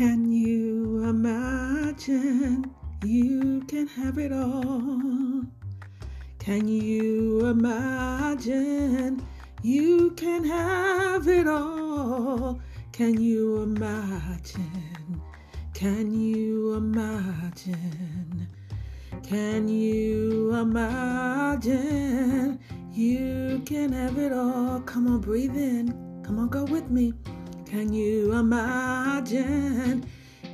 Can you imagine you can have it all? Can you imagine you can have it all? Can you imagine? Can you imagine? Can you imagine you can have it all? Come on, breathe in. Come on, go with me. Can you imagine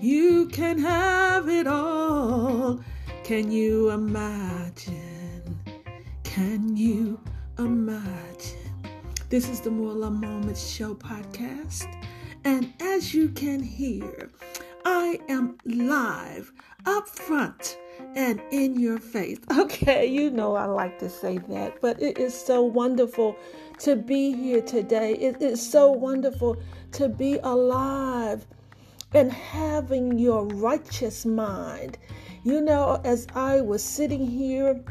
you can have it all? Can you imagine? Can you imagine? This is the Love Moments Show podcast. And as you can hear, I am live up front and in your face. Okay, you know I like to say that, but it is so wonderful to be here today. It is so wonderful to be alive and having your righteous mind. You know, as I was sitting here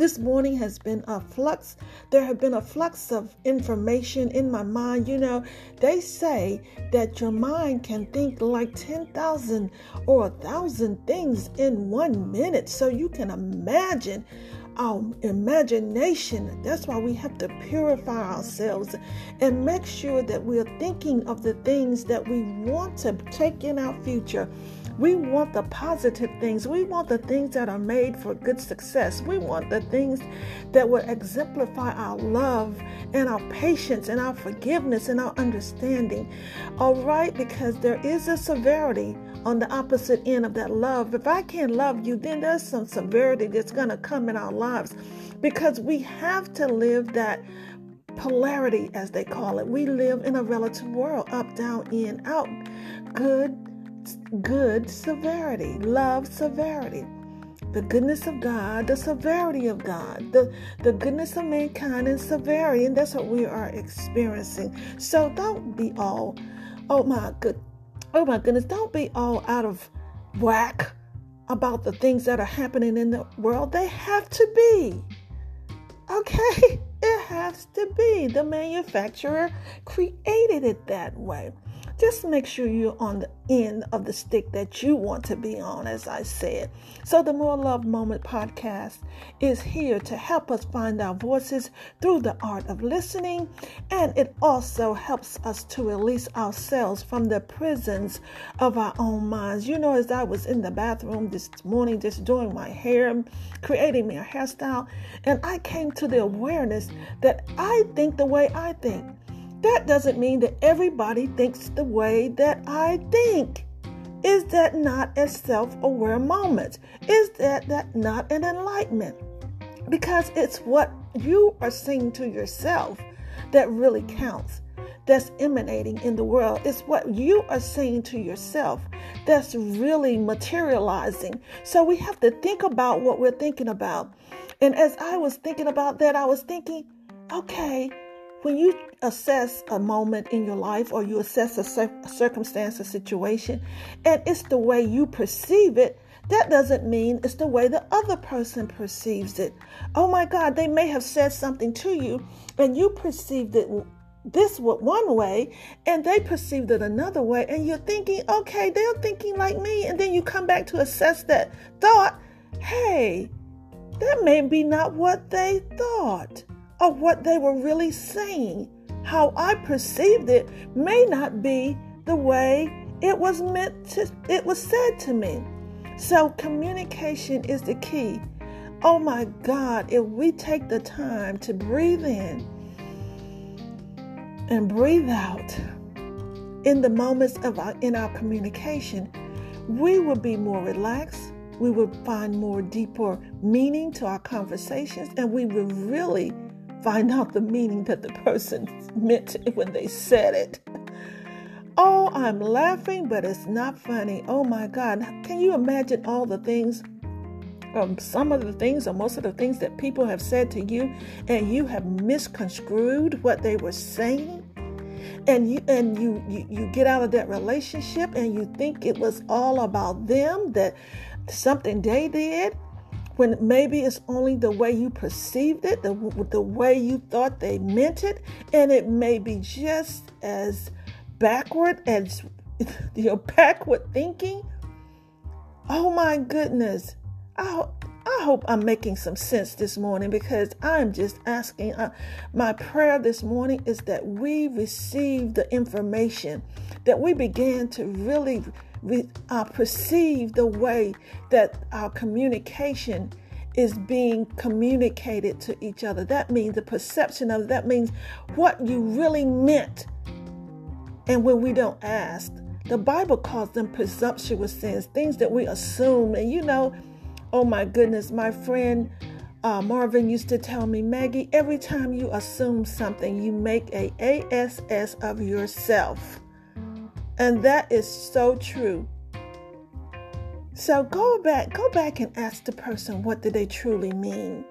this morning has been a flux. There have been a flux of information in my mind. You know, they say that your mind can think like 10,000 or a thousand things in one minute. So you can imagine our imagination. That's why we have to purify ourselves and make sure that we're thinking of the things that we want to take in our future. We want the positive things. We want the things that are made for good success. We want the things that will exemplify our love and our patience and our forgiveness and our understanding. All right, because there is a severity on the opposite end of that love. If I can't love you, then there's some severity that's going to come in our lives because we have to live that polarity, as they call it. We live in a relative world up, down, in, out, good, good severity, love severity. The goodness of God, the severity of God, the, the goodness of mankind and severity, and that's what we are experiencing. So don't be all, oh my good, oh my goodness, don't be all out of whack about the things that are happening in the world. They have to be. Okay? It has to be. The manufacturer created it that way just make sure you're on the end of the stick that you want to be on, as I said. So, the More Love Moment podcast is here to help us find our voices through the art of listening, and it also helps us to release ourselves from the prisons of our own minds. You know, as I was in the bathroom this morning, just doing my hair, creating me a hairstyle, and I came to the awareness that I think the way I think. That doesn't mean that everybody thinks the way that I think. Is that not a self aware moment? Is that, that not an enlightenment? Because it's what you are saying to yourself that really counts, that's emanating in the world. It's what you are saying to yourself that's really materializing. So we have to think about what we're thinking about. And as I was thinking about that, I was thinking, okay, when you assess a moment in your life or you assess a, cir- circumstance, a situation, and it's the way you perceive it, that doesn't mean it's the way the other person perceives it. Oh my God, they may have said something to you and you perceived it this one way and they perceived it another way, and you're thinking, okay, they're thinking like me, and then you come back to assess that thought. Hey, that may be not what they thought of what they were really saying. How I perceived it may not be the way it was meant to it was said to me. So communication is the key. Oh my God, if we take the time to breathe in and breathe out in the moments of our, in our communication, we will be more relaxed. We will find more deeper meaning to our conversations, and we will really find out the meaning that the person meant when they said it. Oh, I'm laughing, but it's not funny. Oh my God. Can you imagine all the things, um, some of the things, or most of the things that people have said to you, and you have misconstrued what they were saying? And you and you, you you get out of that relationship and you think it was all about them that something they did when maybe it's only the way you perceived it, the, the way you thought they meant it, and it may be just as backward as your backward thinking. Oh my goodness. I, I hope I'm making some sense this morning because I'm just asking. Uh, my prayer this morning is that we receive the information, that we begin to really re, uh, perceive the way that our communication is being communicated to each other. That means the perception of that means what you really meant. And when we don't ask, the Bible calls them presumptuous sins, things that we assume. And you know, oh my goodness, my friend uh, Marvin used to tell me, Maggie, every time you assume something, you make a ASS of yourself. And that is so true. So go back, go back and ask the person what did they truly mean.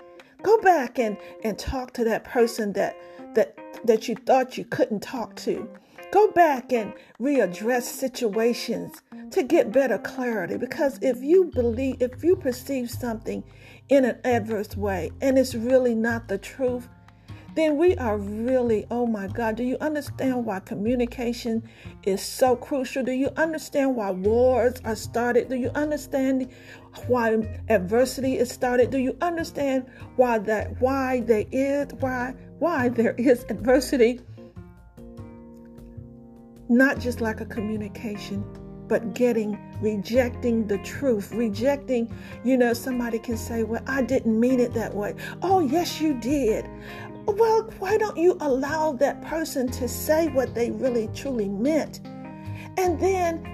Go back and, and talk to that person that that that you thought you couldn't talk to. Go back and readdress situations to get better clarity because if you believe if you perceive something in an adverse way and it's really not the truth, then we are really, oh my God, do you understand why communication is so crucial? Do you understand why wars are started? Do you understand why adversity is started? Do you understand why that why there is why why there is adversity? Not just like a communication, but getting rejecting the truth rejecting you know somebody can say well i didn't mean it that way oh yes you did well, why don't you allow that person to say what they really truly meant? And then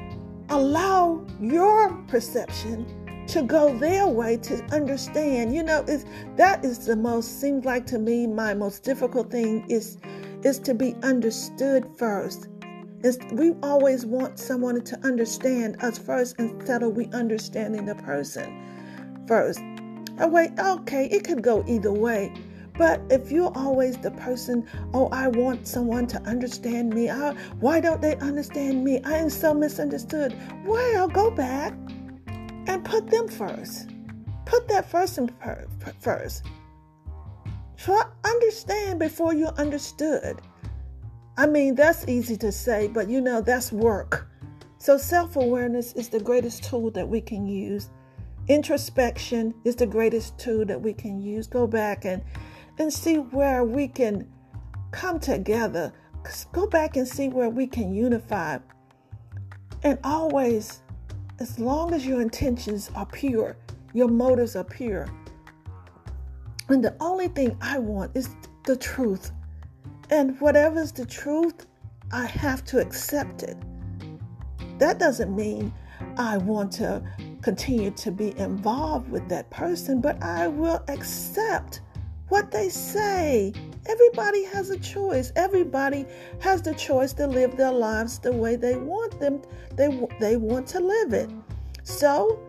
allow your perception to go their way to understand. You know, it's, that is the most, seems like to me, my most difficult thing is, is to be understood first. It's, we always want someone to understand us first instead of we understanding the person first. Oh, wait, okay, it could go either way. But if you're always the person, oh, I want someone to understand me. I, why don't they understand me? I am so misunderstood. Well, go back and put them first. Put that first person first. Try understand before you're understood. I mean, that's easy to say, but you know, that's work. So, self awareness is the greatest tool that we can use. Introspection is the greatest tool that we can use. Go back and and see where we can come together. Go back and see where we can unify. And always, as long as your intentions are pure, your motives are pure. And the only thing I want is the truth. And whatever's the truth, I have to accept it. That doesn't mean I want to continue to be involved with that person, but I will accept what they say. Everybody has a choice. Everybody has the choice to live their lives the way they want them. They they want to live it. So,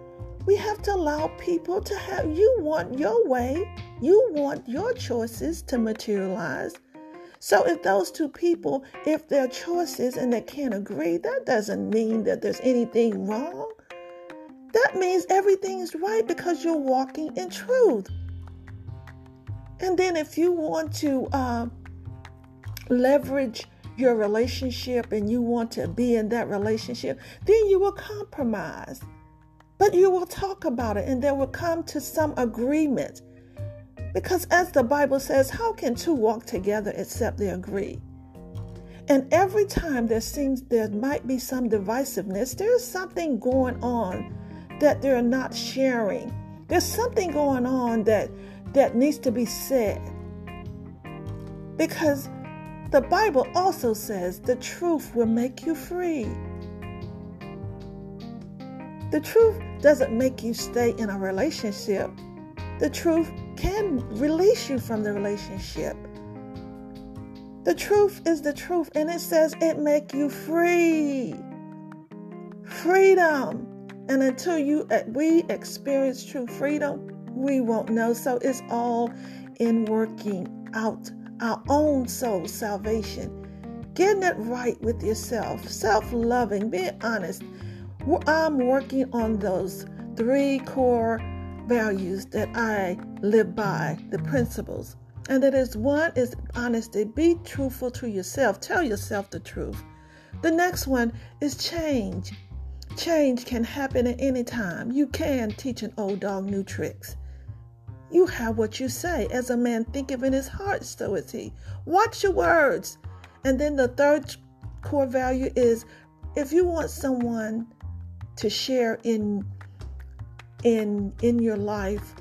we have to allow people to have you want your way. You want your choices to materialize. So if those two people, if their choices and they can't agree, that doesn't mean that there's anything wrong. That means everything is right because you're walking in truth. And then if you want to uh, leverage your relationship and you want to be in that relationship, then you will compromise. But you will talk about it and there will come to some agreement. Because as the Bible says, how can two walk together except they agree? And every time there seems there might be some divisiveness, there's something going on that they're not sharing. There's something going on that that needs to be said. Because the Bible also says the truth will make you free. The truth doesn't make you stay in a relationship. The truth can release you from the relationship. The truth is the truth, and it says it make you free. Freedom. And until you uh, we experience true freedom, we won't know. So it's all in working out our own soul salvation, getting it right with yourself, self loving, being honest. I'm working on those three core values that I live by, the principles. And that is one is honesty. Be truthful to yourself. Tell yourself the truth. The next one is change. Change can happen at any time. You can teach an old dog new tricks. You have what you say. As a man thinketh in his heart, so is he. Watch your words. And then the third core value is if you want someone to share in in in your life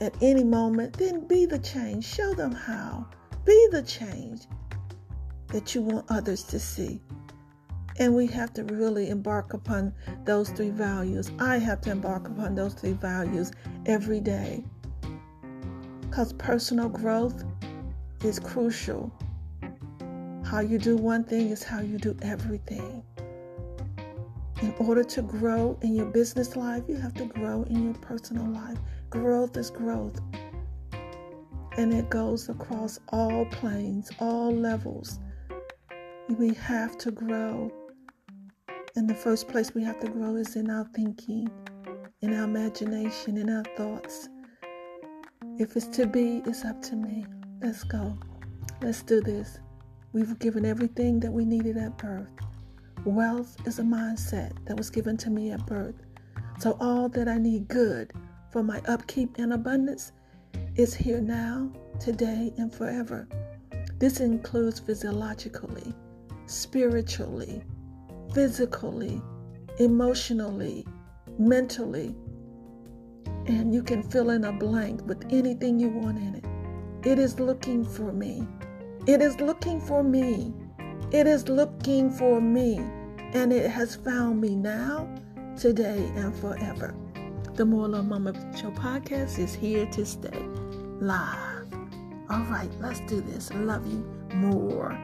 at any moment, then be the change. Show them how. Be the change that you want others to see. And we have to really embark upon those three values. I have to embark upon those three values every day. Because personal growth is crucial. How you do one thing is how you do everything. In order to grow in your business life, you have to grow in your personal life. Growth is growth. And it goes across all planes, all levels. We have to grow. And the first place we have to grow is in our thinking, in our imagination, in our thoughts. If it's to be, it's up to me. Let's go. Let's do this. We've given everything that we needed at birth. Wealth is a mindset that was given to me at birth. So all that I need good for my upkeep and abundance is here now, today, and forever. This includes physiologically, spiritually, physically, emotionally, mentally. And you can fill in a blank with anything you want in it. It is looking for me. It is looking for me. It is looking for me, and it has found me now, today, and forever. The More of Mama Show podcast is here to stay live. All right, let's do this. Love you more.